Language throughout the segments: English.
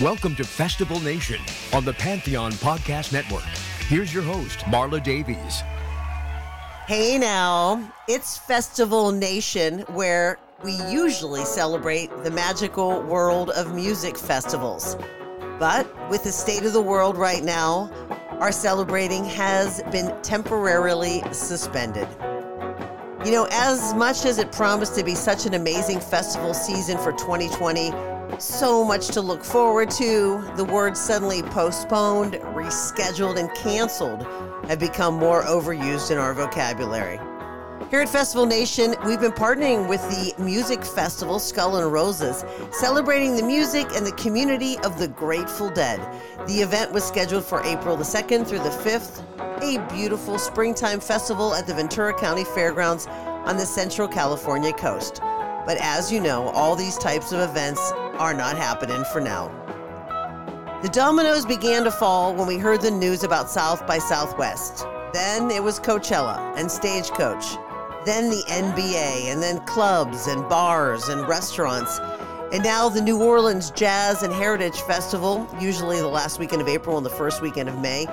Welcome to Festival Nation on the Pantheon Podcast Network. Here's your host, Marla Davies. Hey now, it's Festival Nation where we usually celebrate the magical world of music festivals. But with the state of the world right now, our celebrating has been temporarily suspended. You know, as much as it promised to be such an amazing festival season for 2020, so much to look forward to, the words suddenly postponed, rescheduled, and canceled have become more overused in our vocabulary. Here at Festival Nation, we've been partnering with the music festival Skull and Roses, celebrating the music and the community of the Grateful Dead. The event was scheduled for April the 2nd through the 5th, a beautiful springtime festival at the Ventura County Fairgrounds on the Central California coast. But as you know, all these types of events are not happening for now. The dominoes began to fall when we heard the news about South by Southwest. Then it was Coachella and Stagecoach. Then the NBA, and then clubs and bars and restaurants. And now the New Orleans Jazz and Heritage Festival, usually the last weekend of April and the first weekend of May,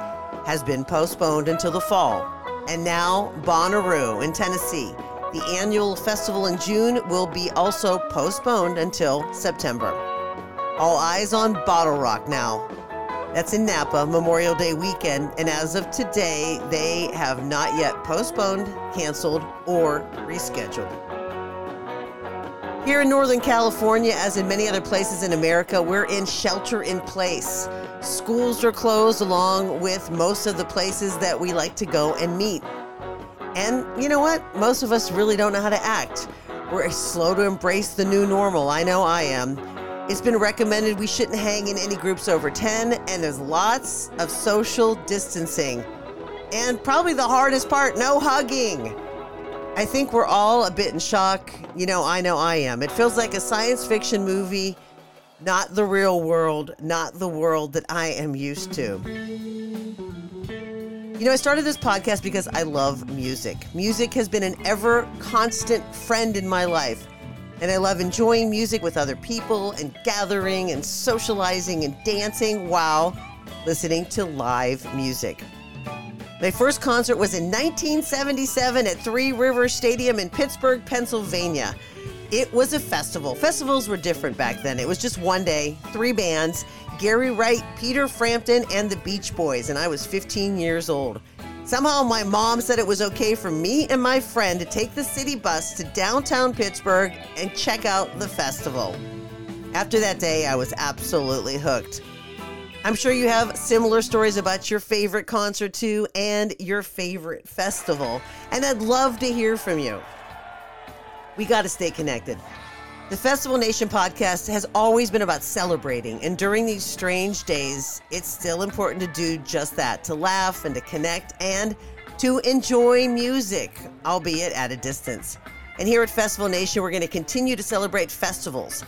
has been postponed until the fall. And now Bonnaroo in Tennessee. The annual festival in June will be also postponed until September. All eyes on Bottle Rock now. That's in Napa, Memorial Day weekend, and as of today, they have not yet postponed, canceled, or rescheduled. Here in Northern California, as in many other places in America, we're in shelter in place. Schools are closed along with most of the places that we like to go and meet. And you know what? Most of us really don't know how to act. We're slow to embrace the new normal. I know I am. It's been recommended we shouldn't hang in any groups over 10, and there's lots of social distancing. And probably the hardest part no hugging. I think we're all a bit in shock. You know, I know I am. It feels like a science fiction movie, not the real world, not the world that I am used to. You know, I started this podcast because I love music. Music has been an ever constant friend in my life. And I love enjoying music with other people and gathering and socializing and dancing while listening to live music. My first concert was in 1977 at Three Rivers Stadium in Pittsburgh, Pennsylvania. It was a festival. Festivals were different back then. It was just one day, three bands Gary Wright, Peter Frampton, and the Beach Boys, and I was 15 years old. Somehow, my mom said it was okay for me and my friend to take the city bus to downtown Pittsburgh and check out the festival. After that day, I was absolutely hooked. I'm sure you have similar stories about your favorite concert too and your favorite festival, and I'd love to hear from you. We got to stay connected. The Festival Nation podcast has always been about celebrating, and during these strange days, it's still important to do just that to laugh and to connect and to enjoy music, albeit at a distance. And here at Festival Nation, we're going to continue to celebrate festivals,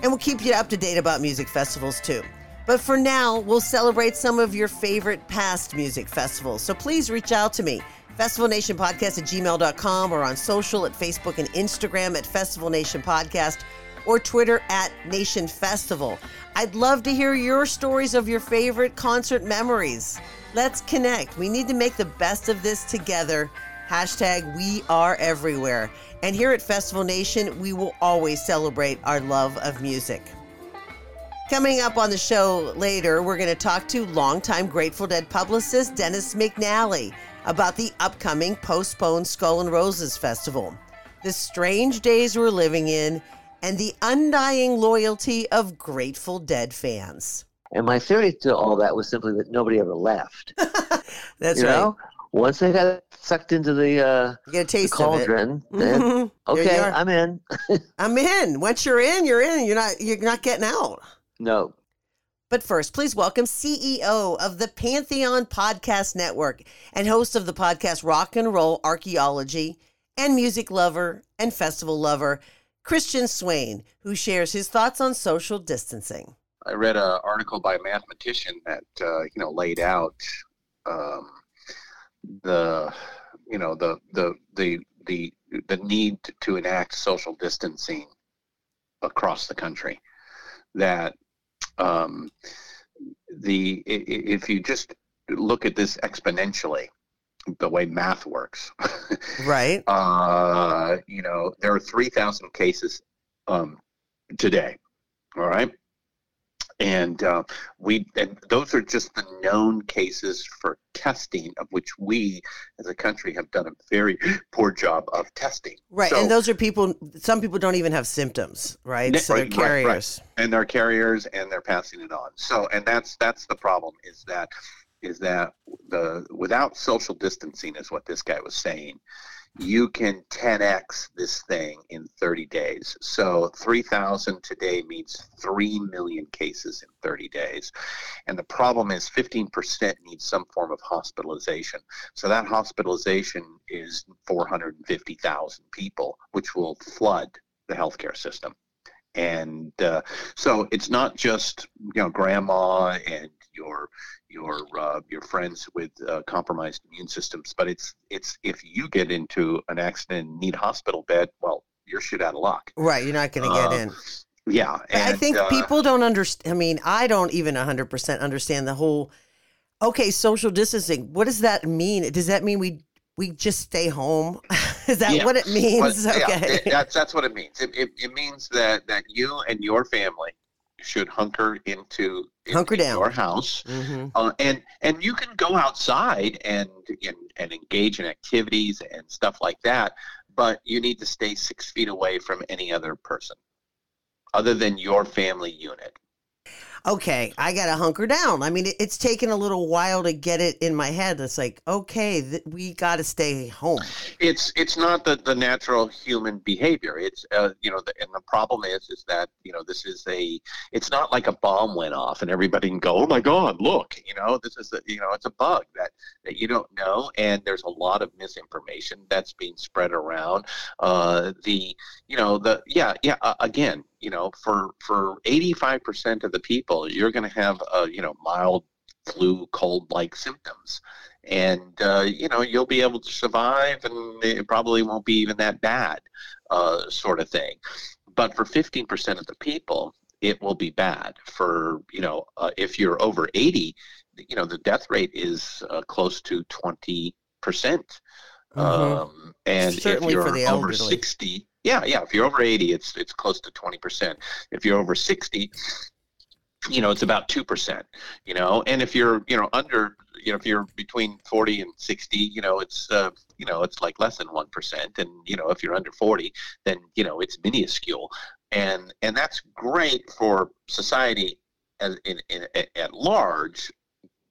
and we'll keep you up to date about music festivals too. But for now, we'll celebrate some of your favorite past music festivals. So please reach out to me, Festival Nation Podcast at gmail.com, or on social at Facebook and Instagram at Festival Nation Podcast, or Twitter at Nation Festival. I'd love to hear your stories of your favorite concert memories. Let's connect. We need to make the best of this together. Hashtag we are everywhere. And here at Festival Nation, we will always celebrate our love of music. Coming up on the show later, we're going to talk to longtime Grateful Dead publicist Dennis McNally about the upcoming postponed Skull and Roses Festival, the strange days we're living in, and the undying loyalty of Grateful Dead fans. And my theory to all that was simply that nobody ever left. That's you right. know? Once they got sucked into the, uh, get a the taste of cauldron, it. then, Mhm. Okay. I'm in. I'm in. Once you're in, you're in. You're not. You're not getting out. no, But first, please welcome CEO of the Pantheon Podcast Network and host of the podcast Rock and Roll Archaeology and music lover and festival lover, Christian Swain, who shares his thoughts on social distancing. I read an article by a mathematician that uh, you know laid out um, the you know the the the the the need to enact social distancing across the country. That um, the if you just look at this exponentially, the way math works, Right. uh, you know, there are 3,000 cases um, today. All right. And uh, we and those are just the known cases for testing, of which we as a country have done a very poor job of testing. Right. So- and those are people, some people don't even have symptoms, right? So they're right, right, right. carriers. and they're carriers and they're passing it on. So and that's that's the problem is that is that the without social distancing is what this guy was saying. You can 10x this thing in 30 days. So 3,000 today means 3 million cases in 30 days. And the problem is 15% need some form of hospitalization. So that hospitalization is 450,000 people, which will flood the healthcare system and uh, so it's not just you know grandma and your your uh, your friends with uh, compromised immune systems, but it's it's if you get into an accident and need hospital bed, well, you're shit out of luck. Right. You're not going to get in. Yeah, But I think uh, people don't understand. I mean, I don't even 100% understand the whole, okay, social distancing. What does that mean? Does that mean we we just stay home? Is that Yeah. what it means? But, yeah, okay. it- that's that's what it means. It, it, it means that that you and your family should hunker into Hunker in down. your house. Hmm uh, and and you can go outside and, and and engage in activities and stuff like that but you need to stay six feet away from any other person other than your family unit Okay, I got to hunker down. I mean, it, it's taken a little while to get it in my head. It's like, okay, th- we got to stay home. it's it's not the, the natural human behavior it's uh, you know the, and the problem is is that you know this is a it's not like a bomb went off and everybody can go oh my god look you know this is a, you know it's a bug that that you don't know and there's a lot of misinformation that's being spread around uh, the you know the yeah yeah uh, again you know for for 85% of the people you're going to have a you know mild flu cold like symptoms and uh, you know you'll be able to survive and it probably won't be even that bad uh, sort of thing but for 15% of the people it will be bad for you know uh, if you're over 80 you know the death rate is uh, close to 20% Mhm. um, and Certainly if you're the over elderly. 60 yeah yeah if you're over 80 it's it's close to 20% if you're over 60 you know it's about 2% you know? And if you're you know under you know if you're between 40 and 60 you know it's uh, you know it's like less than 1% and you know if you're under 40 then you know it's minuscule. And and that's great for society as in, in at large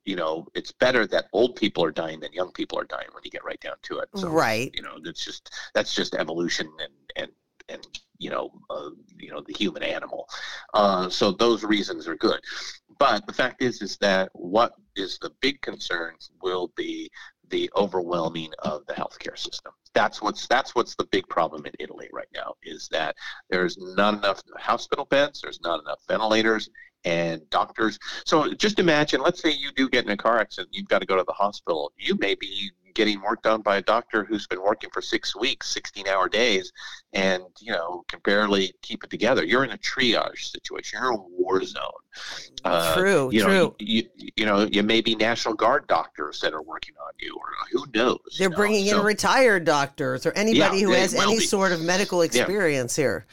you know it's better that old people are dying than young people are dying when you get right down to it. So Right. you know that's just that's just evolution and and and you know uh, you know the human animal. Uh, so those reasons are good. But the fact is is that what is the big concern will be the overwhelming of the healthcare system. That's what's that's what's the big problem in Italy right now is that there's not enough hospital beds there's not enough ventilators and doctors so just imagine let's say you do get in a car accident you've got to go to the hospital you may be getting work done by a doctor who's been working for six weeks 16 hour days and you know can barely keep it together you're in a triage situation you're in a war zone Uh, true, you true. know you, you know you may be national guard doctors that are working on you or who knows They're know? bringing in retired doctors or anybody who has any be. sort of medical experience here.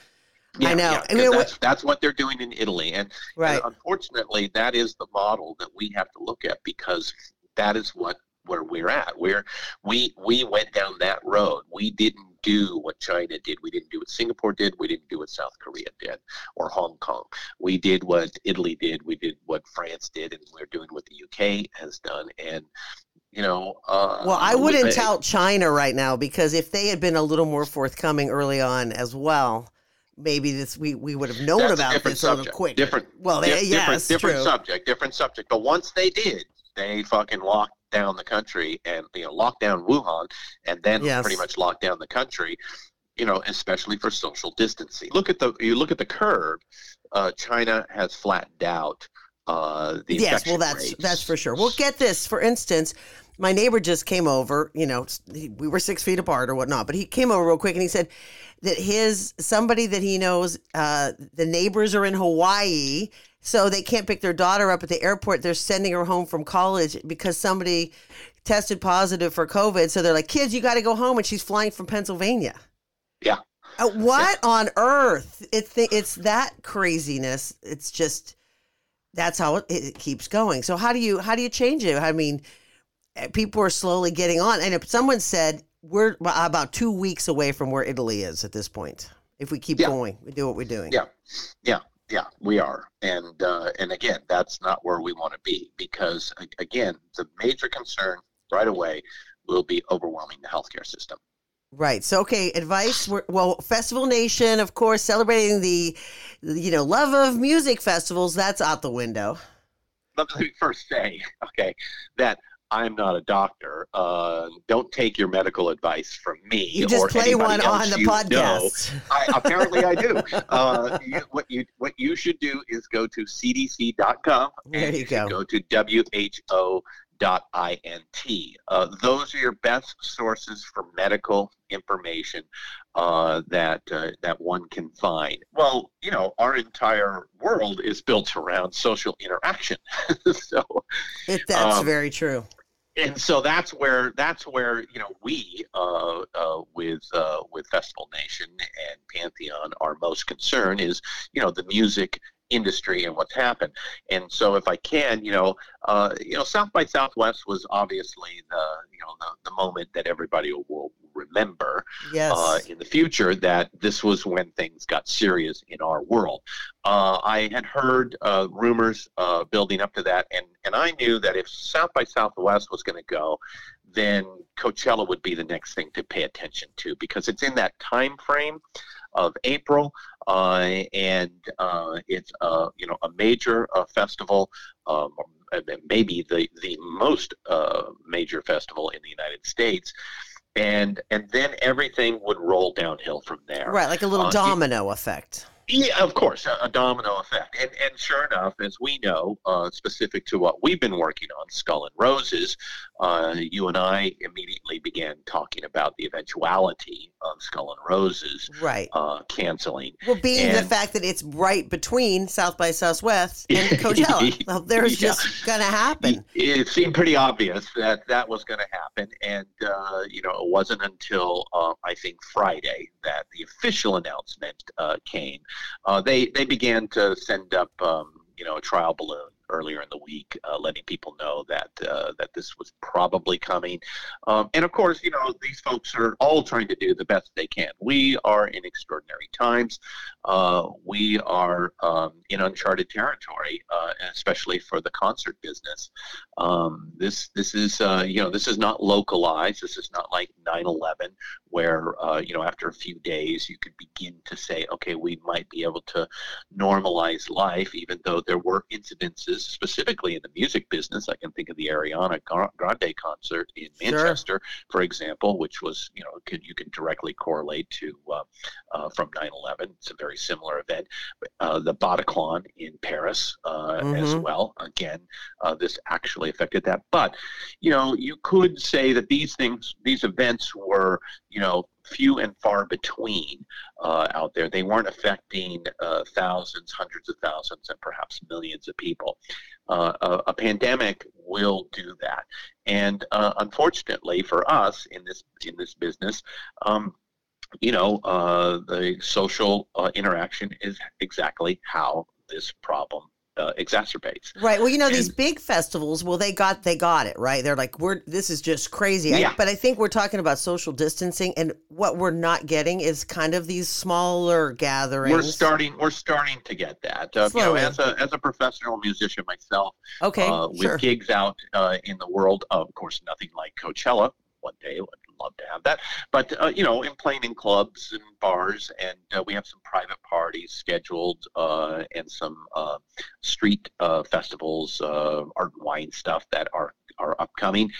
Yeah, I know. yeah, I mean, what- that's, that's what they're doing in Italy, and, Right. and unfortunately, that is the model that we have to look at because that is what where we're at. We're we we went down that road. We didn't do what China did. We didn't do what Singapore did. We didn't do what South Korea did or Hong Kong. We did what Italy did. We did what France did, and we're doing what the UK has done. And you know, uh, Well, I wouldn't tout China right now because if they had been a little more forthcoming early on as well, maybe this we, we would have known That's about this subject. quicker. Different. Well, they, Di- yes, different, different true. subject, different subject. But once they did, they fucking locked down the country and you know locked down Wuhan, and then Yes. pretty much locked down the country. You know, especially for social distancing. Look at the you look at the curve. Uh, China has flattened out. Uh, the yes, well, that's rates. that's for sure. Well, get this. For instance, my neighbor just came over. You know, we were six feet apart or whatnot, but he came over real quick and he said that his somebody that he knows, uh, the neighbors are in Hawaii. So they can't pick their daughter up at the airport. They're sending her home from college because somebody tested positive for COVID. So they're like, kids, you got to go home. And she's flying from Pennsylvania. Yeah. Uh, what on earth? It's it's that craziness. It's just that's how it, it keeps going. So how do you how do you change it? I mean, people are slowly getting on. And if someone said we're about two weeks away from where Italy is at this point, if we keep Yeah. going, we do what we're doing. Yeah, yeah, yeah. We are, and uh, and again, that's not where we want to be because again, the major concern right away will be overwhelming the healthcare system. Right. So, okay, advice. We're, well, Festival Nation, of course, celebrating the, you know, love of music festivals. That's out the window. Let me first say, okay, that I'm not a doctor. Uh, don't take your medical advice from me. You just or play one on the you podcast. I, apparently, I do. Uh, you, what you what you should do is go to cdc.com There and you go. go to who.int. Uh, those are your best sources for medical information uh, that uh, that one can find. Well, you know, our entire world is built around social interaction, so If that's Um, very true. And so that's where that's where you know we uh, uh, with uh, with Festival Nation and Pantheon are most concerned is you know the music industry and what's happened. And so if I can, you know, uh, you know, South by Southwest was obviously the you know the, the moment that everybody will remember Yes. uh, in the future that this was when things got serious in our world. Uh, I had heard uh, rumors uh, building up to that, and, and I knew that if South by Southwest was going to go, then Coachella would be the next thing to pay attention to because it's in that time frame of April, uh, and uh, it's uh, you know a major uh, festival. Um, uh, maybe the the most uh, major festival in the United States, and and then everything would roll downhill from there. right. Like a little uh, it- domino effect. Yeah, of course, a, a domino effect. And, and sure enough, as we know, uh, specific to what we've been working on, Skull and Roses, uh, you and I immediately began talking about the eventuality of Skull and Roses Right. uh, canceling. Well, being the fact that it's right between South by Southwest and Coachella. well, there's Yeah. just going to happen. It seemed pretty obvious that that was going to happen, and uh, you know, it wasn't until uh, I think Friday that the official announcement uh, came. Uh, they they began to send up, um, you know, a trial balloon earlier in the week, uh, letting people know that uh, that this was probably coming. Um, and of course, you know, these folks are all trying to do the best they can. We are in extraordinary times. Uh, we are um, in uncharted territory, uh, especially for the concert business. Um, this this is uh, you know this is not localized. This is not like 9/11, where uh, you know after a few days you could begin to say, okay, we might be able to normalize life, even though there were incidences, specifically in the music business. I can think of the Ariana Grande concert in Sure. Manchester, for example, which was you know could, you can directly correlate to uh, uh, from 9/11. It's a very similar event. Uh, the Bataclan in Paris uh, as Mhm. well. Again, uh, this actually affected that. But you know, you could say that these things, these events were you know few and far between uh, out there. They weren't affecting uh, thousands, hundreds of thousands, and perhaps millions of people. Uh, a, a pandemic will do that, and uh, unfortunately for us in this in this business. Um, you know, uh, the social uh, interaction is exactly how this problem uh, exacerbates. Right. Well, you know these big festivals. Well, they got they got it right. They're like we're this is just crazy. I- Yeah. but I think we're talking about social distancing, and what we're not getting is kind of these smaller gatherings. We're starting. We're starting to get that. Uh, you know, as a as a professional musician myself, Okay. uh, with sure. gigs out uh, in the world. Of course, nothing like Coachella. One day, love to have that. But uh, you know, in playing in clubs and bars, and uh, we have some private parties scheduled, uh, and some uh, street uh, festivals, uh, art and wine stuff that are are upcoming.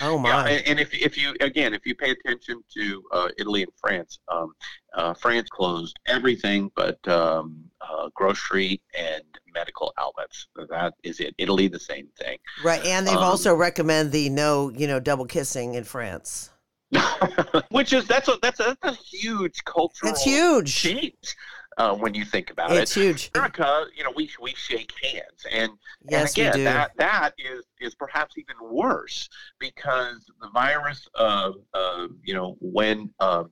Oh my. and, and if if you again, if you pay attention to uh, Italy and France, um, uh, France closed everything but um, uh, grocery and medical outlets. That is it. Italy, the same thing. Right. And they've um, also recommend the no, you know, double kissing in France. Which is that's a that's a, that's a huge cultural It's huge. change. uh, when you think about It's it. huge. America, you know, we we shake hands, and Yes, and again, do. that that is is perhaps even worse because the virus, uh, uh, you know, when uh,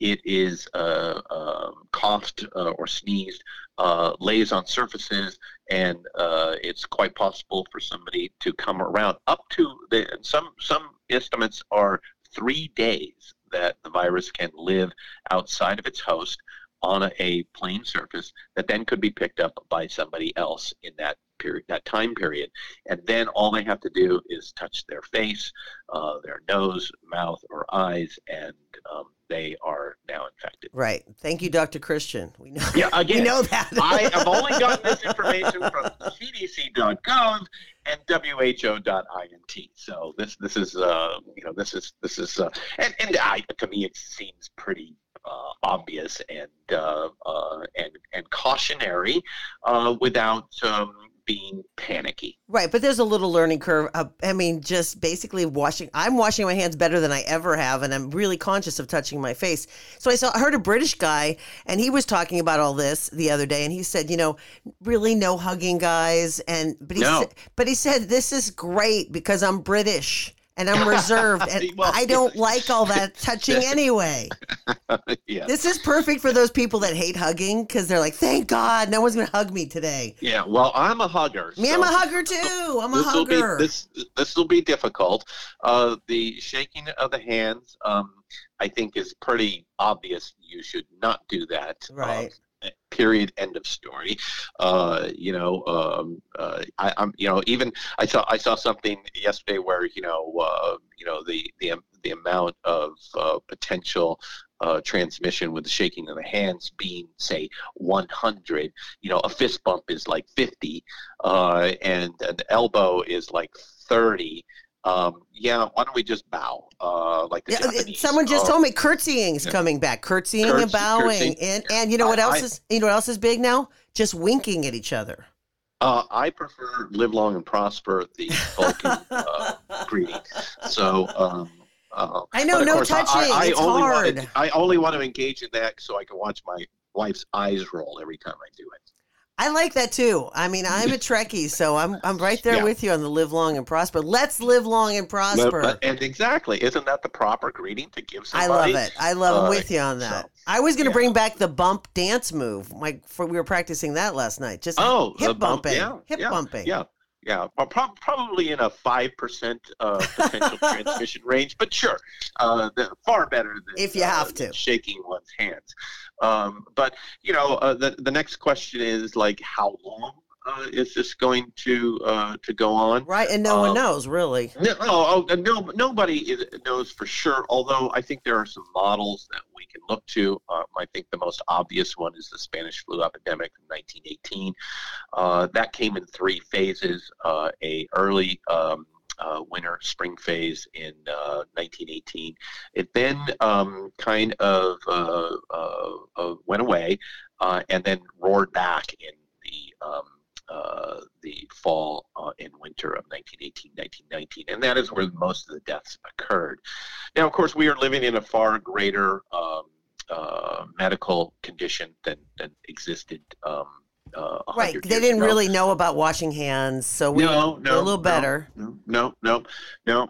it is uh, um coughed uh, or sneezed, uh, lays on surfaces, and uh, it's quite possible for somebody to come around up to the some some estimates are three days that the virus can live outside of its host on a, plain surface that then could be picked up by somebody else in that period, that time period, and then all they have to do is touch their face, uh, their nose, mouth, or eyes, and um, they are now infected. Right. Thank you, Dr. Christian. We know. Yeah, we again, know that. I have only gotten this information from CDC.gov and WHO.int. So this this is uh, you know this is this is uh, and and I, to me it seems pretty obvious and uh, uh, and and cautionary uh, without um, being panicky. Right, but there's a little learning curve. Uh, I mean, just basically washing. I'm washing my hands better than I ever have, and I'm really conscious of touching my face. So I saw, I heard a British guy, and he was talking about all this the other day, and he said, you know, really no hugging, guys. And but he No. said, but he said this is great because I'm British and I'm reserved, and Well, I don't like all that touching anyway. yeah. This is perfect for those people that hate hugging because they're like, thank God, no one's gonna hug me today. Yeah, well, I'm a hugger. Me, I'm a hugger too. I'm a will be hugger. this this will be difficult. Uh, the shaking of the hands, um, I think, is pretty obvious. You should not do that. Right. Uh, period. End of story. Uh, you know, um, uh, I, I'm. You know, even I saw I saw something yesterday where you know, uh, you know, the the the amount of uh, potential. Uh, transmission with the shaking of the hands being say 100 you know a fist bump is like 50 uh, and an elbow is like 30 um, yeah why don't we just bow uh, like Yeah, Japanese? someone just Uh, told me curtsying's yeah. coming back. Curtsying Curtsy- and bowing, and and you know what I- else I- is you know what else is big now? Just winking at each other. uh, I prefer live long and prosper the Vulcan uh, greeting so um, uh, I know, no touching. I, I It's hard. To, I only want to engage in that so I can watch my wife's eyes roll every time I do it. I like that too. I mean, I'm a Trekkie, so I'm I'm right there Yeah. with you on the live long and prosper. Let's live long and prosper. But- and exactly, isn't that the proper greeting to give I love it. I love. I'm Uh, with you on that. so, I was going to yeah. bring back the bump dance move. My for, we were practicing that last night. Just Oh, hip the bump, bumping, yeah, hip bumping. Yeah, yeah, prob- probably in a five percent uh, potential transmission range, but sure, uh, the, far better than If you uh, have to. shaking one's hands. Um, but you know, uh, the the next question is like, how long uh, is this going to uh, to go on? Right, and no one Um, knows really. No, oh, oh, no, nobody is, knows for sure. Although I think there are some models that we can look to. Um, I think the most obvious one is the Spanish flu epidemic in 1918. Uh, that came in three phases: uh, a early um, uh, winter spring phase in uh, 1918. It then um, kind of uh, uh, uh, went away uh, and then roared back in the um, uh, the fall uh, and winter of 1918, 1919, and that is where most of the deaths occurred. Now, of course, we are living in a far greater um, uh, medical condition than, than existed. Um, uh, Right, they didn't ago. really know about washing hands, so we no, we're no, a little no, better. No, no, no, no.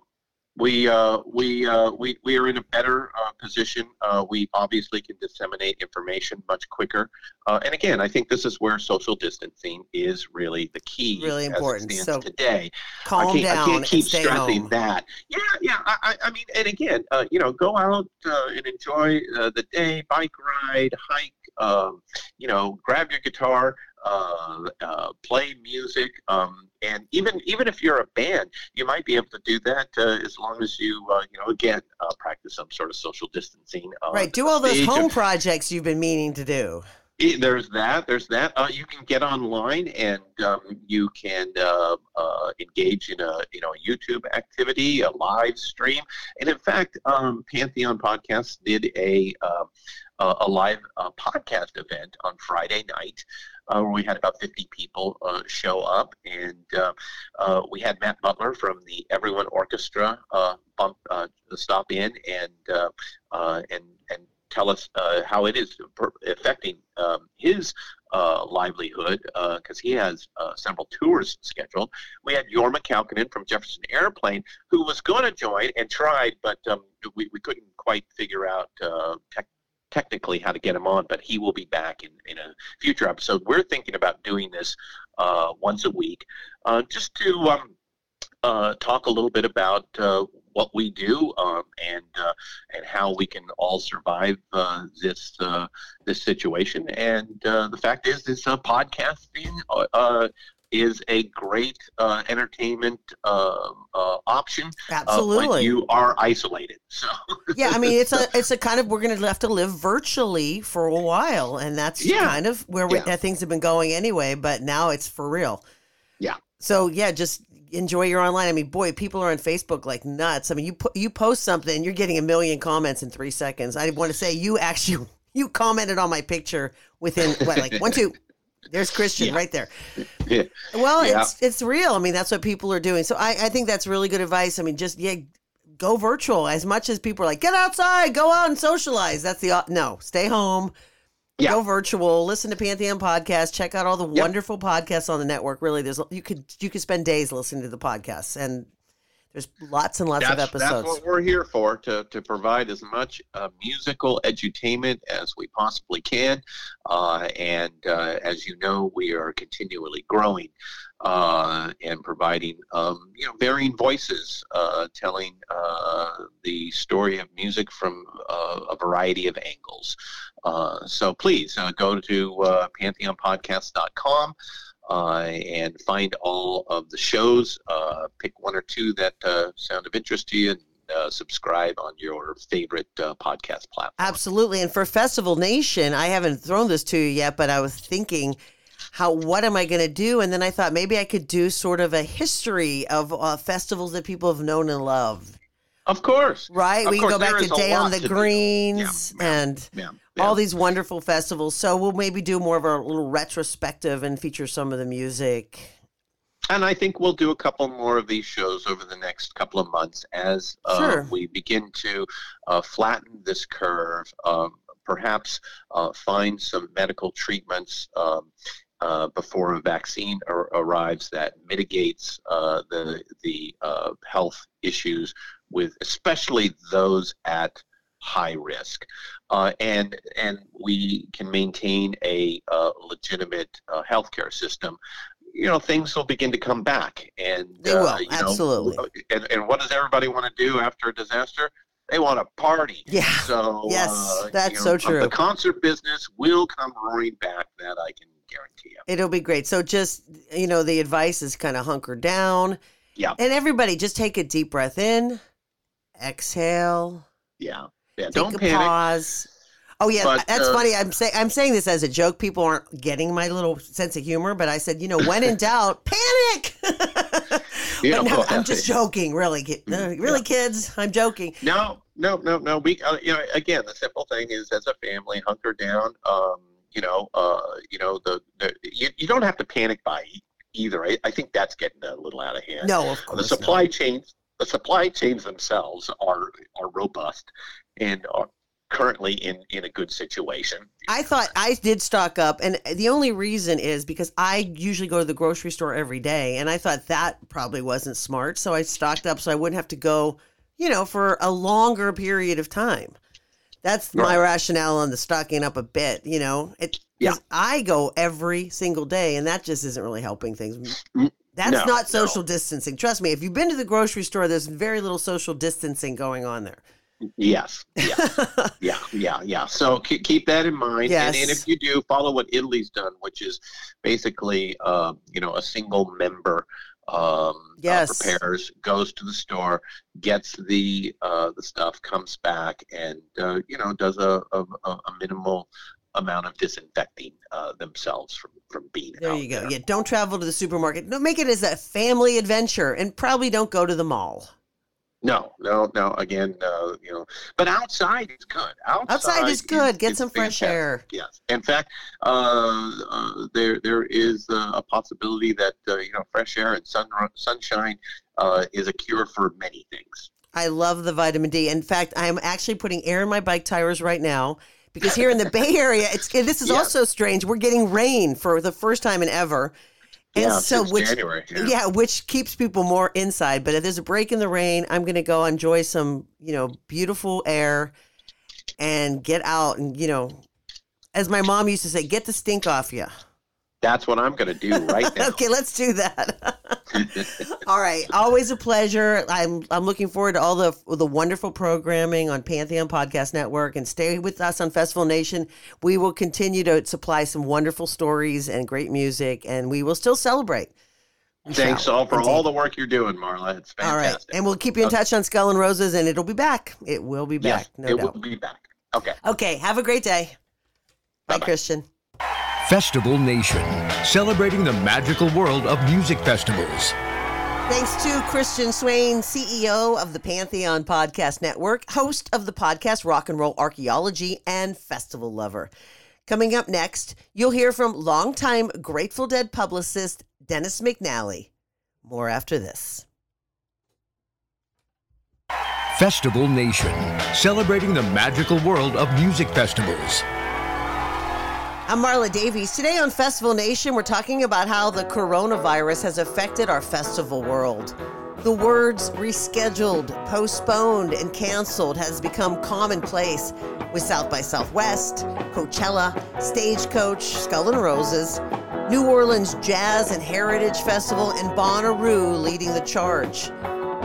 We uh, we uh, we we are in a better uh, position. Uh, we obviously can disseminate information much quicker. Uh, and again, I think this is where social distancing is really the key. Really important. So today, Calm I can't, down I can't keep and stay stressing home. that. Yeah, yeah. I, I, mean, and again, uh, you know, go out uh, and enjoy uh, the day, bike ride, hike. Um, you know, grab your guitar, uh, uh, play music, um, and even even if you're a band, you might be able to do that uh, as long as you, uh, you know, again, uh, practice some sort of social distancing. Uh, Right, do all those home of- projects you've been meaning to do. There's that. There's that. Uh, you can get online and um, you can uh, uh, engage in a you know a YouTube activity, a live stream, and in fact, um, Pantheon Podcasts did a uh, a a live uh, podcast event on Friday night. Uh, where we had about 50 people uh, show up, and uh, uh, we had Matt Butler from the Everyone Orchestra uh, bump, uh, stop in and uh, uh, and and tell us uh, how it is per- affecting um, his uh, livelihood because he has uh, several tours scheduled. We had Jorma Kaukonen from Jefferson Airplane who was going to join and tried, but um, we, we couldn't quite figure out uh, tech technically how to get him on, but he will be back in, in a future episode. We're thinking about doing this uh, once a week uh, just to um, uh, talk a little bit about uh, what we do um, and uh, and how we can all survive uh, this this situation. And the fact is, is podcasting is a great uh, entertainment uh, uh, option. Absolutely, when you are isolated. So yeah, I mean, it's a it's a kind of we're going to have to live virtually for a while, and that's Yeah. kind of where we, Yeah. things have been going anyway. But now it's for real. Yeah. So yeah, just enjoy your online. I mean, boy, people are on Facebook like nuts. I mean, you you post something, you're getting a million comments in three seconds. I want to say you actually you commented on my picture within what like one two. There's Christian Yeah. right there. Yeah. Well, Yeah. it's it's real. I mean, that's what people are doing. So I, I think that's really good advice. I mean, just yeah, go virtual as much as people are like, get outside, go out and socialize. That's the no, stay home. Yeah. Go virtual. Listen to Pantheon podcast. Check out all the Yep. wonderful podcasts on the network. Really, there's you could you could spend days listening to the podcasts, and there's lots and lots that's, of that's episodes. what we're here for to, to provide as much uh, musical edutainment as we possibly can. Uh, and uh, as you know, we are continually growing uh, and providing um, you know varying voices, uh, telling uh, the story of music from uh, a variety of angles. Uh, so please uh, go to uh, pantheonpodcast.com and find all of the shows. Uh, pick one or two that uh, sound of interest to you and uh, subscribe on your favorite uh, podcast platform. Absolutely. And for Festival Nation, I haven't thrown this to you yet, but I was thinking, how what am I going to do? And then I thought maybe I could do sort of a history of uh, festivals that people have known and loved. Of course. Right? Of we can go back to Day on the. Greens Yeah, yeah, and Yeah. All these wonderful festivals. So we'll maybe do more of a little retrospective and feature some of the music. And I think we'll do a couple more of these shows over the next couple of months as uh, Sure. we begin to uh, flatten this curve, um, perhaps uh, find some medical treatments um, uh, before a vaccine ar- arrives that mitigates uh, the, the uh, health issues with especially those at high risk. Uh, and, and we can maintain a uh, legitimate uh, healthcare system you know things will begin to come back and They uh, will, you know, absolutely. and, and what does everybody want to do after a disaster they want to party Yeah. so Yes, uh, that's you so true. the concert business will come roaring back that i can guarantee you It'll be great. So just, you know, the advice is kind of hunker down. Yeah. And everybody just take a deep breath in, exhale, yeah yeah take don't panic pause. Oh yeah, But, that's uh, funny. I'm saying I'm saying this as a joke. People aren't getting my little sense of humor, but I said, you know, when in doubt, panic. Yeah, but no, well, I'm just joking. Really, ki- uh, really, kids. I'm joking. No, no, no, no. We, uh, you know, again, the simple thing is, as a family, hunker down. Um, you know, uh, you know, the, the you, you don't have to panic by either. I, I think that's getting a little out of hand. No, of course. the supply not. chains, the supply chains themselves are are robust and are currently in in a good situation. I thought I did stock up, and the only reason is because I usually go to the grocery store every day, and I thought that probably wasn't smart. So I stocked up so I wouldn't have to go, you know, for a longer period of time. That's my Right. rationale on the stocking up a bit. You know, it. Yeah. I go every single day, and that just isn't really helping things. Mm, That's no, not no. social distancing. Trust me. If you've been to the grocery store, there's very little social distancing going on there. Yes. Yeah. yeah. Yeah. Yeah. So keep, keep that in mind. And, and if you do, follow what Italy's done, which is basically, uh, you know, a single member um, Yes. uh, prepares, goes to the store, gets the uh, the stuff, comes back, and uh, you know does a, a, a minimal amount of disinfecting uh, themselves from from being There you go. there. Yeah, don't travel to the supermarket. No, make it as a family adventure, and probably don't go to the mall. No, no, no. Again, uh, you know, but outside is good. Outside, Outside is good. Get some fresh fantastic. air. Yes. In fact, uh, uh, there there is uh, a possibility that uh, you know fresh air and sun sunshine uh, is a cure for many things. I love the vitamin D. In fact, I'm actually putting air in my bike tires right now because here in the Bay Area, it's this is Yeah. also strange. We're getting rain for the first time in ever. And Yeah, so which January, yeah. yeah, which keeps people more inside. But if there's a break in the rain, I'm going to go enjoy some, you know, beautiful air and get out and, you know, as my mom used to say, get the stink off you. That's what I'm going to do right now. okay, let's do that. all right, always a pleasure. I'm I'm looking forward to all the the wonderful programming on Pantheon Podcast Network and stay with us on Festival Nation. We will continue to supply some wonderful stories and great music and we will still celebrate. Thanks all for indeed. all the work you're doing, Marla. It's All right, and we'll keep you in touch on Skull and Roses, and it'll be back. It will be back, yes, no it doubt. will be back. Okay. Okay, have a great day. Bye, Bye-bye. Christian. Festival Nation, celebrating the magical world of music festivals. Thanks to Christian Swain, CEO of the Pantheon Podcast Network, host of the podcast Rock and Roll Archaeology, and festival lover. Coming up next, you'll hear from longtime Grateful Dead publicist Dennis McNally. More after this. Festival Nation, celebrating the magical world of music festivals. I'm Marla Davies. Today on Festival Nation, we're talking about how the coronavirus has affected our festival world. The words rescheduled, postponed, and canceled has become commonplace with South by Southwest, Coachella, Stagecoach, Skull and Roses, New Orleans Jazz and Heritage Festival, and Bonnaroo leading the charge.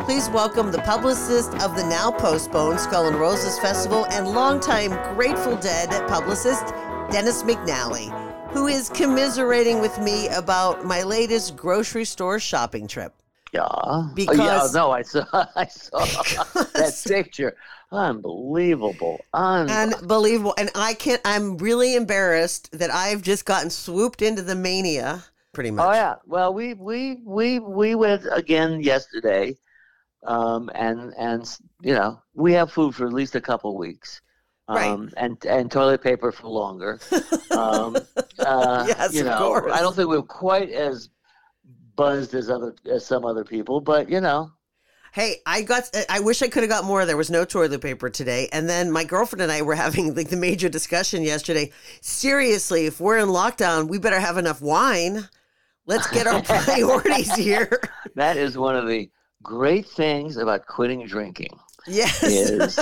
Please welcome the publicist of the now postponed Skull and Roses Festival and longtime Grateful Dead publicist, Dennis McNally, who is commiserating with me about my latest grocery store shopping trip. Yeah. oh, yeah. Because- No, I saw. I saw that picture. Unbelievable. Un- Unbelievable. And I can't, I'm really embarrassed that I've just gotten swooped into the mania, pretty much. Oh yeah. Well, we we we we went again yesterday, um, and and you know we have food for at least a couple weeks, Right. um, and and toilet paper for longer. um, uh, Yes, you of know, course. I don't think we're quite as buzzed as other as some other people, but you know, Hey, I got. I wish I could have got more. There was no toilet paper today, and then my girlfriend and I were having like the major discussion yesterday. Seriously, if we're in lockdown, we better have enough wine. Let's get our priorities here. that is one of the great things about quitting drinking. Yes. Is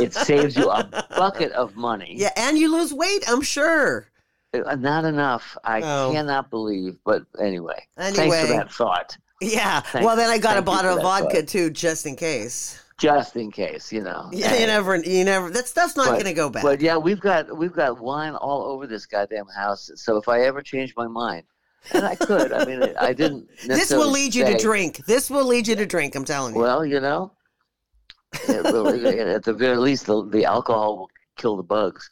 it saves you a bucket of money. yeah, and you lose weight. I'm sure. Uh, Not enough. I Oh. cannot believe. But anyway, Anyway. thanks for that thought. Yeah. Thank- well, then I got a bottle of vodka thought. too, just in case. Just in case, you know. Yeah, you never, you never. That stuff's not going to go bad. But yeah, we've got we've got wine all over this goddamn house. So if I ever change my mind, and I could, I mean, I didn't. this will lead you to drink. This will lead you to drink. I'm telling you. Well, you know, at the very least, the, the alcohol will kill the bugs.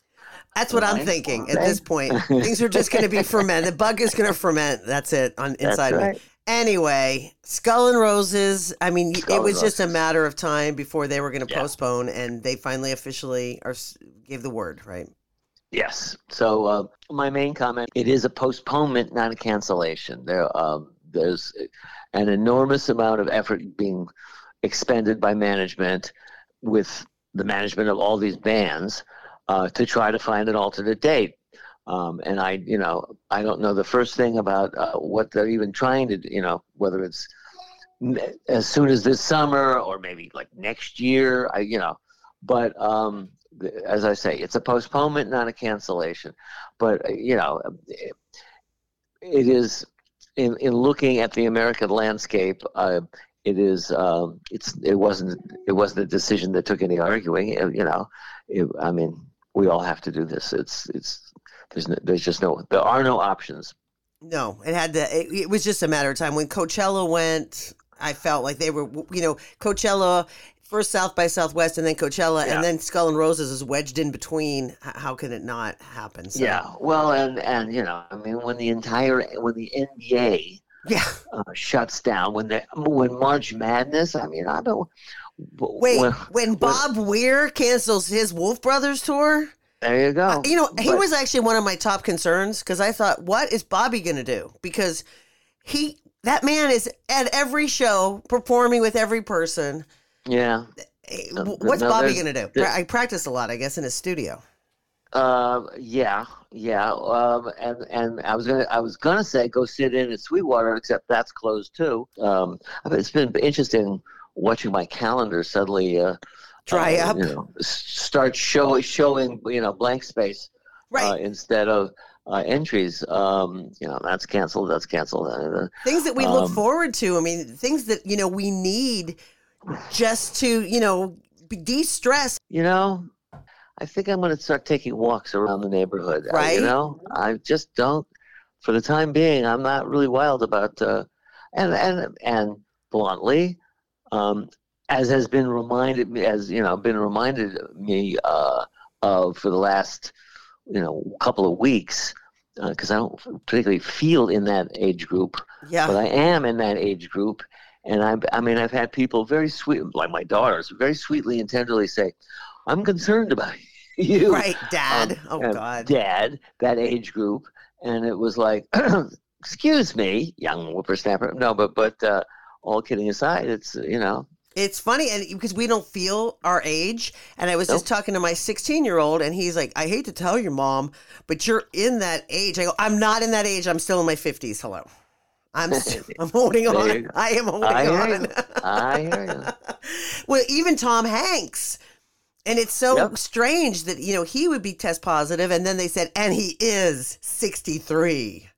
That's what I'm thinking at this point. Things are just going to be fermented. The bug is going to ferment. That's it on inside of right. me. Anyway, Skull and Roses. I mean, Skull it was just a matter of time before they were going to Yeah. postpone, and they finally officially are gave the word. Right? Yes. So uh, my main comment: it is a postponement, not a cancellation. There, um, there's an enormous amount of effort being expended by management with the management of all these bands uh, to try to find an alternate date. Um, and I, you know, I don't know the first thing about uh, what they're even trying to, you know, whether it's as soon as this summer or maybe like next year. I, you know, but um, as I say, it's a postponement, not a cancellation. But uh, you know, it, it is in in looking at the American landscape. Uh, it is. Um, it's. It wasn't. It wasn't a decision that took any arguing. uh, you know, it, I mean, we all have to do this. It's. It's. There's. No, there's just no. There are no options. No, it had to. It, it was just a matter of time. When Coachella went, I felt like they were, you know, Coachella first South by Southwest, and then Coachella, Yeah. and then Skull and Roses is wedged in between. How can it not happen? So, Yeah. Well, and and you know, I mean, when the entire when the NBA yeah. uh, shuts down, when the when March Madness, I mean, I don't. Wait, when- when Bob Weir cancels his Wolf Brothers tour, there you go. uh, you know, he was actually one of my top concerns because I thought, what is Bobby going to do? Because he, that man is at every show performing with every person. Yeah. Eh, What's no, Bobby going to do? there- I practice a lot, I guess, in his studio. Uh, yeah, yeah. Um, and and I was gonna I was gonna say go sit in at Sweetwater, except that's closed too. Um, it's been interesting watching my calendar suddenly uh, Dry uh, up. You know, start show, showing you know blank space uh, Right. instead of uh, entries. Um, you know, that's canceled. That's canceled. Uh, things that we look um, forward to. I mean, things that, you know, we need just to, you know, de stress. you know, I think I'm going to start taking walks around the neighborhood. uh, Right. you know, I just don't. For the time being, I'm not really wild about. Uh, and and and bluntly, um, as has been reminded me, as you know, been reminded me uh, of for the last, you know, couple of weeks, because I don't particularly feel in that age group Yeah. but I am in that age group. And I, I mean, I've had people very sweet, like my daughters, very sweetly and tenderly say, "I'm concerned about you, Right, Dad. Um, oh, uh, God. Dad." That age group, and it was like, "Excuse me, young whippersnapper." No, but but uh, all kidding aside, it's you know, It's funny, and because we don't feel our age. And I was just talking to my 16 year old, and he's like, I hate to tell you, mom, but you're in that age. I go, I'm not in that age. I'm still in my 50s. Hello. I'm, st- I'm holding on. I am holding I on. I hear you. well, even Tom Hanks. And it's so Yep. strange that, you know, he would be test positive, and then they said, and he is 63.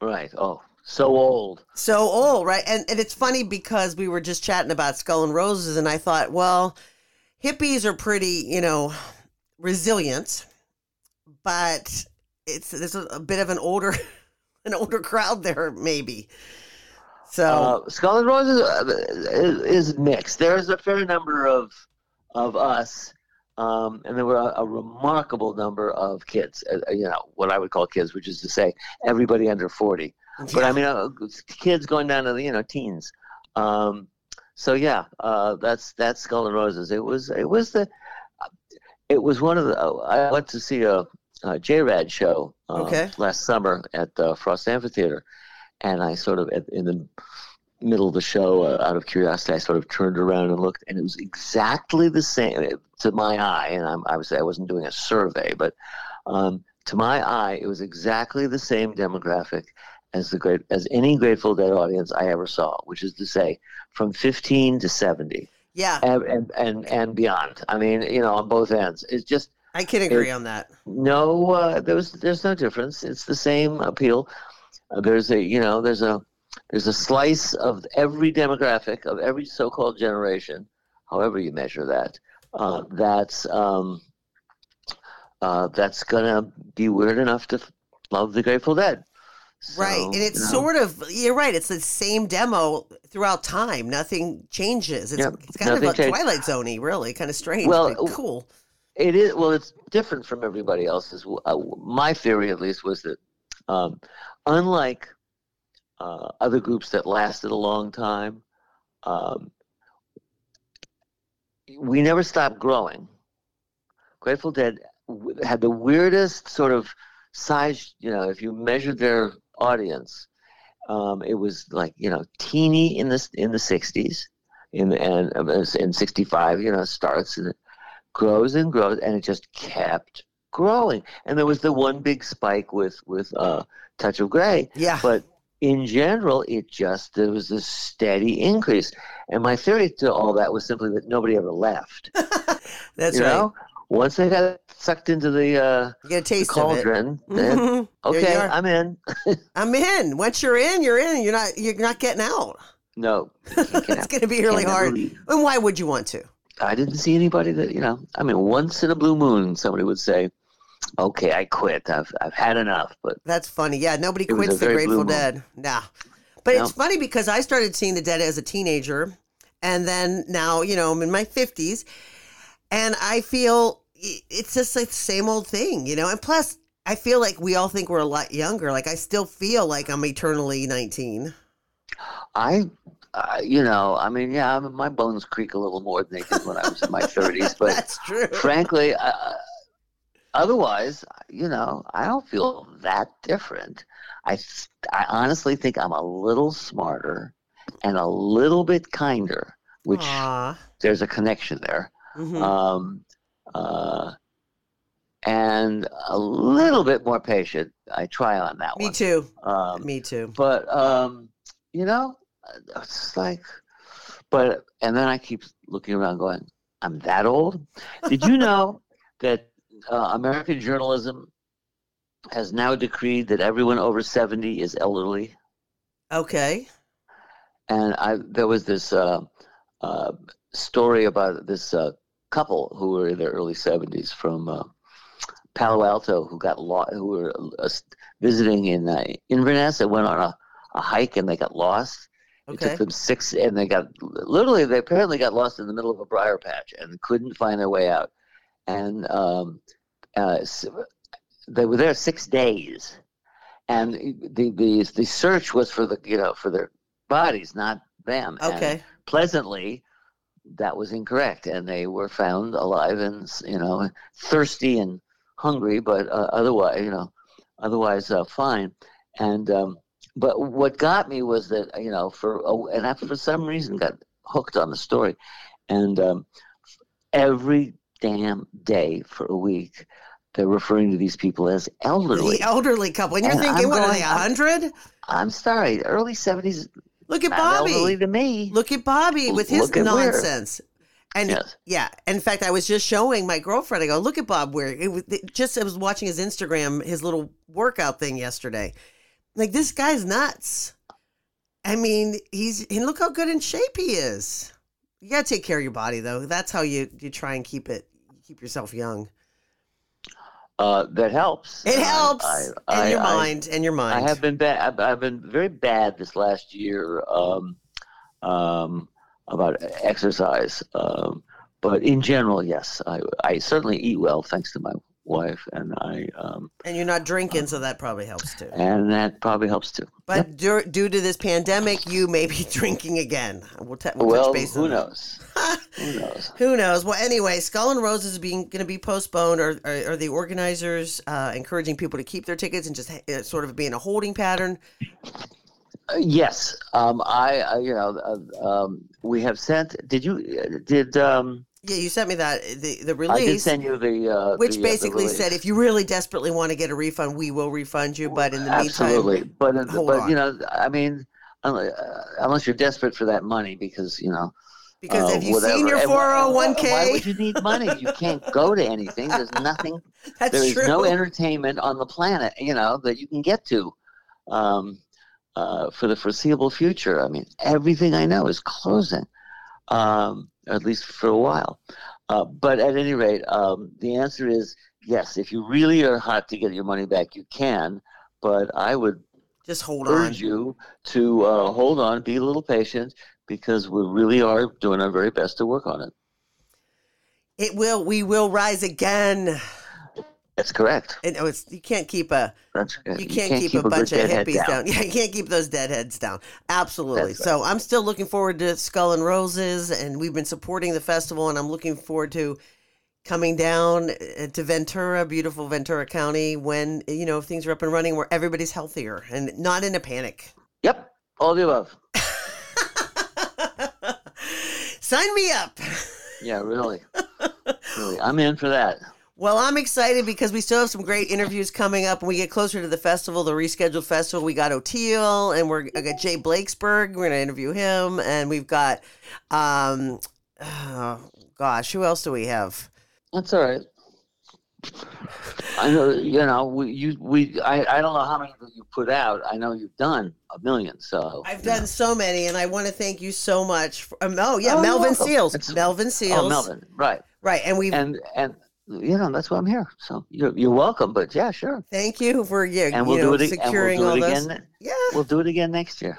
Right. Oh, so old. So old, right? And and it's funny because we were just chatting about Skull and Roses, and I thought, well, hippies are pretty, you know, resilient, but it's there's a, a bit of an older an older crowd there, maybe. So Uh, Skull and Roses uh, is, is mixed. There's a fair number of of us, um, and there were a, a remarkable number of kids. Uh, uh, you know what I would call kids, which is to say everybody under forty. But I mean, uh, kids going down to the you know teens. Um, so yeah, uh, that's that's Skull and Roses. It was it was the it was one of the. I went to see a, a JRAD show uh, Okay. last summer at the Frost Amphitheater, and I sort of in the middle of the show, uh, out of curiosity, I sort of turned around and looked, and it was exactly the same to my eye. And I'm, obviously, I wasn't doing a survey, but um, to my eye, it was exactly the same demographic as the great as any Grateful Dead audience I ever saw, which is to say, from 15 to 70 yeah, and and and, and beyond. I mean, you know, on both ends. It's just I can agree on that. no uh, there's there's no difference it's the same appeal uh, there's a you know there's a there's a slice of every demographic of every so-called generation however you measure that uh, that's um, uh, that's gonna be weird enough to love the grateful dead Right. And it's you know, sort of, you're right. It's the same demo throughout time. Nothing changes. It's, Yep, it's kind of a changes. Twilight Zone really, kind of strange, Well, but cool. It is well. It's different from everybody else's. Uh, my theory, at least, was that um, unlike uh, other groups that lasted a long time, um, we never stopped growing. Grateful Dead had the weirdest sort of size. You know, if you measured their audience, um, it was like you know teeny in the in the '60s, in and uh, in '65. You know, starts and grows and grows, and it just kept growing. And there was the one big spike with with uh, Touch of Grey, Yeah. but in general, it just there was a steady increase. And my theory to all that was simply that nobody ever left. That's you right. know, once they got sucked into the, uh, You get a the taste of it. cauldron, then Mhm. Okay. I'm in. I'm in. Once you're in, you're in. You're not. You're not getting out. No, it's going to be really can't hard. And why would you want to? I didn't see anybody that you know. I mean, once in a blue moon, somebody would say, "Okay, I quit. I've I've had enough." But That's funny. Yeah, nobody quits the Grateful. Dead. Nah. But No. it's funny because I started seeing the Dead as a teenager, and then now you know I'm in my fifties, and I feel it's just like the same old thing, you know. And plus, I feel like we all think we're a lot younger. Like I still feel like I'm eternally 19. I, uh, you know, I mean, yeah, my bones creak a little more than they did when I was in my thirties. But That's true. frankly, uh, otherwise, you know, I don't feel that different. I, I honestly think I'm a little smarter and a little bit kinder. which Aw. there's a connection there. Mhm. Um, uh, and a little bit more patient. I try on that Me one. Me too. Um, Me too. but um, you know, it's like, but and then I keep looking around, going, "I'm that old." Did you know that uh, American journalism has now decreed that everyone over seventy is elderly? Okay. And I there was this uh, uh, story about this uh, couple who were in their early seventies from uh, Palo Alto who got lost, who were uh, visiting in uh, Inverness and went on a, a hike and they got lost. It Okay. took them six, and they got literally they apparently got lost in the middle of a briar patch and couldn't find their way out. And um, uh, they were there six days, and the the the search was for the you know for their bodies, not them. And Okay. pleasantly, that was incorrect, and they were found alive and you know thirsty and hungry, but uh, otherwise you know otherwise uh, fine. And um, but what got me was that you know for a- and I for some reason got hooked on the story, and um, every damn day for a week they're referring to these people as elderly. The elderly couple. And you're And thinking, I'm what are going- they, I'm- 100? I'm sorry, early seventies. Look at Not elderly Bobby. to me. Look at Bobby with his at where. nonsense. And Yes. yeah, in fact, I was just showing my girlfriend. I go, look at Bob Weir. It was it just I was watching his Instagram, his little workout thing yesterday. Like this guy's nuts. I mean, he's and look how good in shape he is. You gotta take care of your body though. That's how you you try and keep it keep yourself young. Uh, that helps. It helps. I, and I- your I- mind. and your mind. I have been bad. I've, I've been very bad this last year um, um, about exercise. Um, but in general, yes, I, I certainly eat well thanks to my wife, and I um, and you're not drinking, so that probably helps too. and that probably helps too. But dur- due to this pandemic, you may be drinking again. We'll, t- we'll well, touch base who knows? who knows? Who knows? Well, anyway, Skull and Roses is being going to be postponed. Are, are, are the organizers uh, encouraging people to keep their tickets and just uh, sort of be in a holding pattern? Uh, yes, um, I, I you know uh, um, we have sent. Did you uh, did um, Yeah, you sent me that the the release. I did send you the uh, which the, uh, the basically said if you really desperately want to get a refund, we will refund you. But in the Absolutely, meantime, absolutely. but hold but on. you know, I mean, unless, uh, you're desperate for that money, because you know, because uh, have you whatever. seen your wh- and wh- 401k? Why would you need money? You can't go to anything. There's nothing. That's there is true. no entertainment on the planet, you know, that you can get to. Um, uh, for the foreseeable future, I mean, everything I know is closing, um, at least for a while. Uh, but at any rate, um, the answer is yes. If you really are hot to get your money back, you can. But I would Just hold on. urge you to uh, hold on, be a little patient, because we really are doing our very best to work on it. It will. We will rise again. That's correct. And oh, it's you can't keep a That's you can't, keep, a good bunch of hippies down. Yeah, you can't keep those deadheads down. Absolutely. So I'm still looking forward to Skull and Roses, and we've been supporting the festival, and I'm looking forward to coming down uh, to Ventura, beautiful Ventura County, when you know things are up and running, where everybody's healthier and not in a panic. Yep, all the above. Sign me up. Yeah, really, really, I'm in for that. Well, I'm excited because we still have some great interviews coming up. When we get closer to the festival, the rescheduled festival, we got Oteil and we're I got Jay Blakesberg. We're going to interview him, and we've got, um, oh, gosh, who else do we have? That's all right. I know, you know, we, you, we, I, I don't know how many you put out. I know you've done a million, so I've done know. so many, and I want to thank you so much. For, um, oh yeah, Oh, Melvin. Seals, Melvin Seals, Oh, Melvin, right? right? And we And and you know that's why I'm here. So you're you're welcome. But yeah, sure. thank you for yeah, And we'll know, do it. securing we'll all it this. again. Yeah, We'll do it again next year.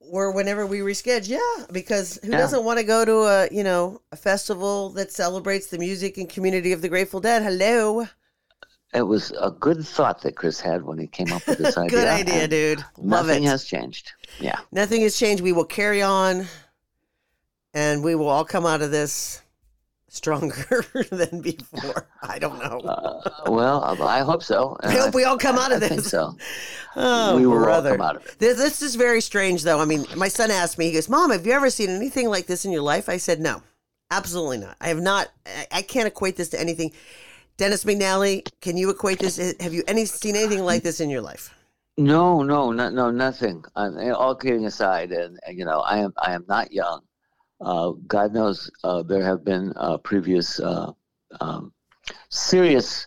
or whenever we reschedule. Yeah, because who Yeah. doesn't want to go to a you know a festival that celebrates the music and community of the Grateful Dead? Hello, It was a good thought that Chris had when he came up with this idea. good idea, dude. Love Nothing it. has changed. Yeah. Nothing has changed. We will carry on, and we will all come out of this stronger than before. I don't know. Uh, well, I hope so. I hope we all come out of I think this. so. Oh, we will all come out of it. This, this is very strange, though. I mean, my son asked me, he goes, Mom, have you ever seen anything like this in your life? I said, No, absolutely not. I have not. I, can't equate this to anything. Dennis McNally, can you equate this? Have you any seen anything like this in your life? No, no, no, no, nothing. i all kidding aside, and, and, you know, I am I am not young. Uh, God knows uh, there have been uh, previous uh, um, serious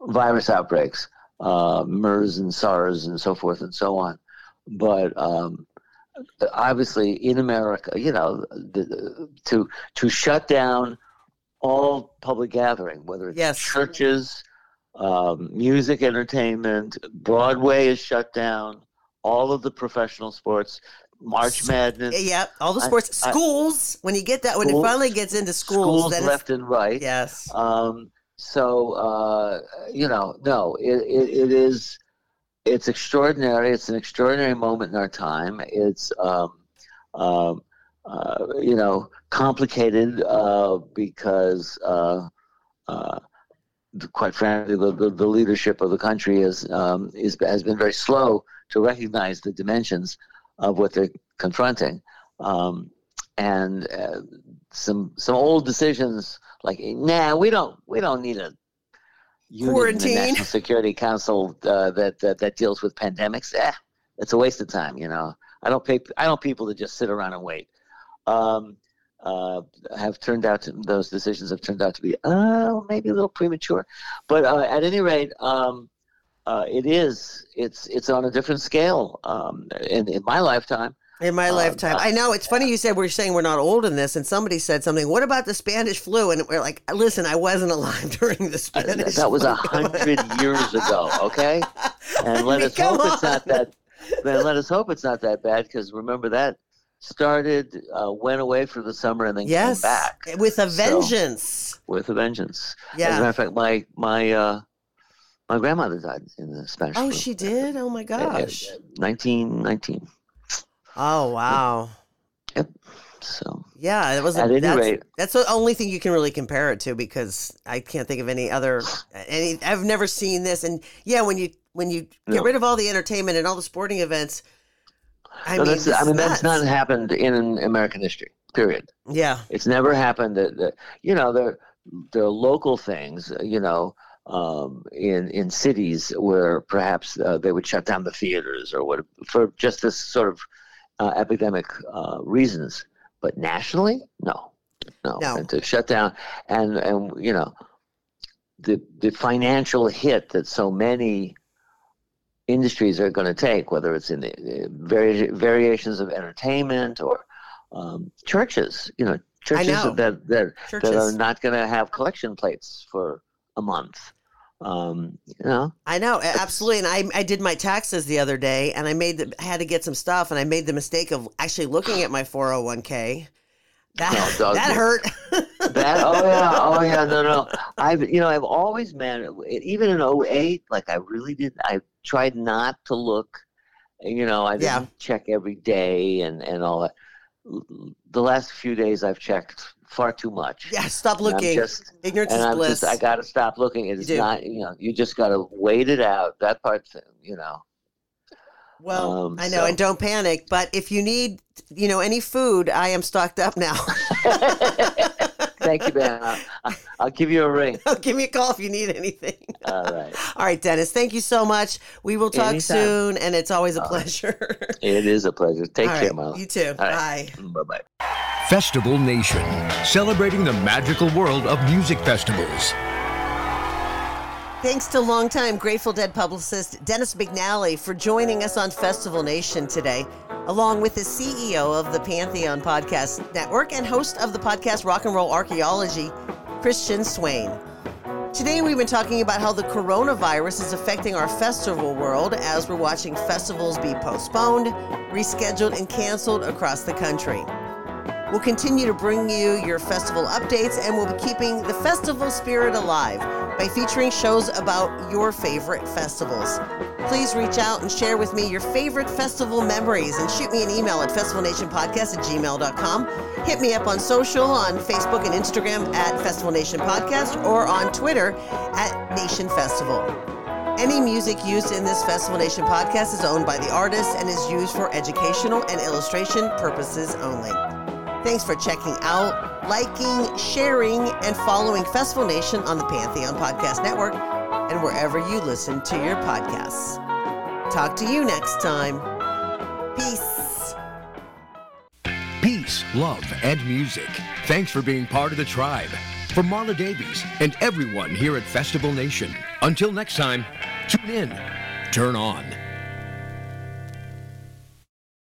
virus outbreaks, uh, MERS and SARS and so forth and so on. But um, obviously, in America, you know, the, to to shut down all public gathering, whether it's Yes. churches, um, music, entertainment, Broadway is shut down. All of the professional sports, March Madness, Yeah, all the sports, I- schools. when you get that, when it finally gets into schools, schools left and right. yes, Um, so uh, you know, no, it, it, it is. It's extraordinary. It's an extraordinary moment in our time. It's um, um, uh, you know complicated uh, because uh, uh, quite frankly, the, the, the leadership of the country is, um, is has been very slow to recognize the dimensions of what they're confronting, um, and uh, some some old decisions like nah, we don't we don't need a Quarantine. National Security Council uh, that, that that deals with pandemics. Eh, it's a waste of time. You know, I don't pay I don't people to just sit around and wait. Um, uh, have turned out to those decisions have turned out to be uh, maybe a little premature, but uh, at any rate, um, uh, it is it's it's on a different scale. Um, in, in my lifetime, in my uh, lifetime. I know it's funny you said we're saying we're not old in this, and somebody said something. What about the Spanish flu? And we're like, listen, I wasn't alive during the Spanish. that was a hundred years ago. Okay, and let mean, us hope it's not that. Then let us hope it's not that bad because remember that started, uh, went away for the summer, and then Yes, came back with a So- vengeance. with a vengeance. yeah. As a matter of fact, my my uh, my grandmother died in the Spanish Oh, flu. she did. Oh my gosh. Nineteen nineteen. Oh wow. Yep. So Yeah, it was. At any that's, rate- that's the only thing you can really compare it to because I can't think of any other. Any, I've never seen this, and yeah, when you when you get No. rid of all the entertainment and all the sporting events, I no, mean, that's, I mean that's not happened in American history. Period. Yeah, It's never happened that, that you know the are local things you know um, in in cities where perhaps uh, they would shut down the theaters or what for just this sort of uh, epidemic uh, reasons. But nationally, no, no, No. And to shut down and and you know the the financial hit that so many industries are going to take, whether it's in the vari- variations of entertainment or um, churches, you know, churches know. that that churches. that are not going to have collection plates for a month. Um, you know, I know, absolutely. And I, I did my taxes the other day, and I made the, I had to get some stuff, and I made the mistake of actually looking at my four hundred one k. That No, that hurt. that oh yeah, oh yeah, no, no. I've you know I've always managed, even in 08, like I really did. I tried not to look. You know, I didn't Yeah. check every day and and all that. The last few days I've checked far too much. yeah, stop looking. just- Ignorance is I'm bliss. just I got to stop looking. It's not you know you just got to wait it out. That part, you know. Well, Um, I know, so- and don't panic. But if you need, you know, any food, I am stocked up now. Thank you, Ben. I'll, I'll give you a ring. Give me a call if you need anything. All right. All right, Dennis. Thank you so much. We will talk Anytime. soon, and it's always a All right. pleasure. It is a pleasure. Take All care, right, Marla. You too. All right. Bye. Bye bye. Festival Nation, celebrating the magical world of music festivals. Thanks to longtime Grateful Dead publicist Dennis McNally for joining us on Festival Nation today, along with the CEO of the Pantheon Podcast Network and host of the podcast Rock and Roll Archaeology, Christian Swain. Today, we've been talking about how the coronavirus is affecting our festival world as we're watching festivals be postponed, rescheduled, and canceled across the country. We'll continue to bring you your festival updates and we'll be keeping the festival spirit alive by featuring shows about your favorite festivals. Please reach out and share with me your favorite festival memories and shoot me an email at festivalnationpodcast at gmail.com. Hit me up on social on Facebook and Instagram at Festival Nation Podcast or on Twitter at Nation Festival. Any music used in this Festival Nation podcast is owned by the artist and is used for educational and illustration purposes only. Thanks for checking out, liking, sharing, and following Festival Nation on the Pantheon Podcast Network and wherever you listen to your podcasts. Talk to you next time. Peace. Peace, love, and music. Thanks for being part of the tribe. From Marla Davies and everyone here at Festival Nation. Until next time, tune in, turn on.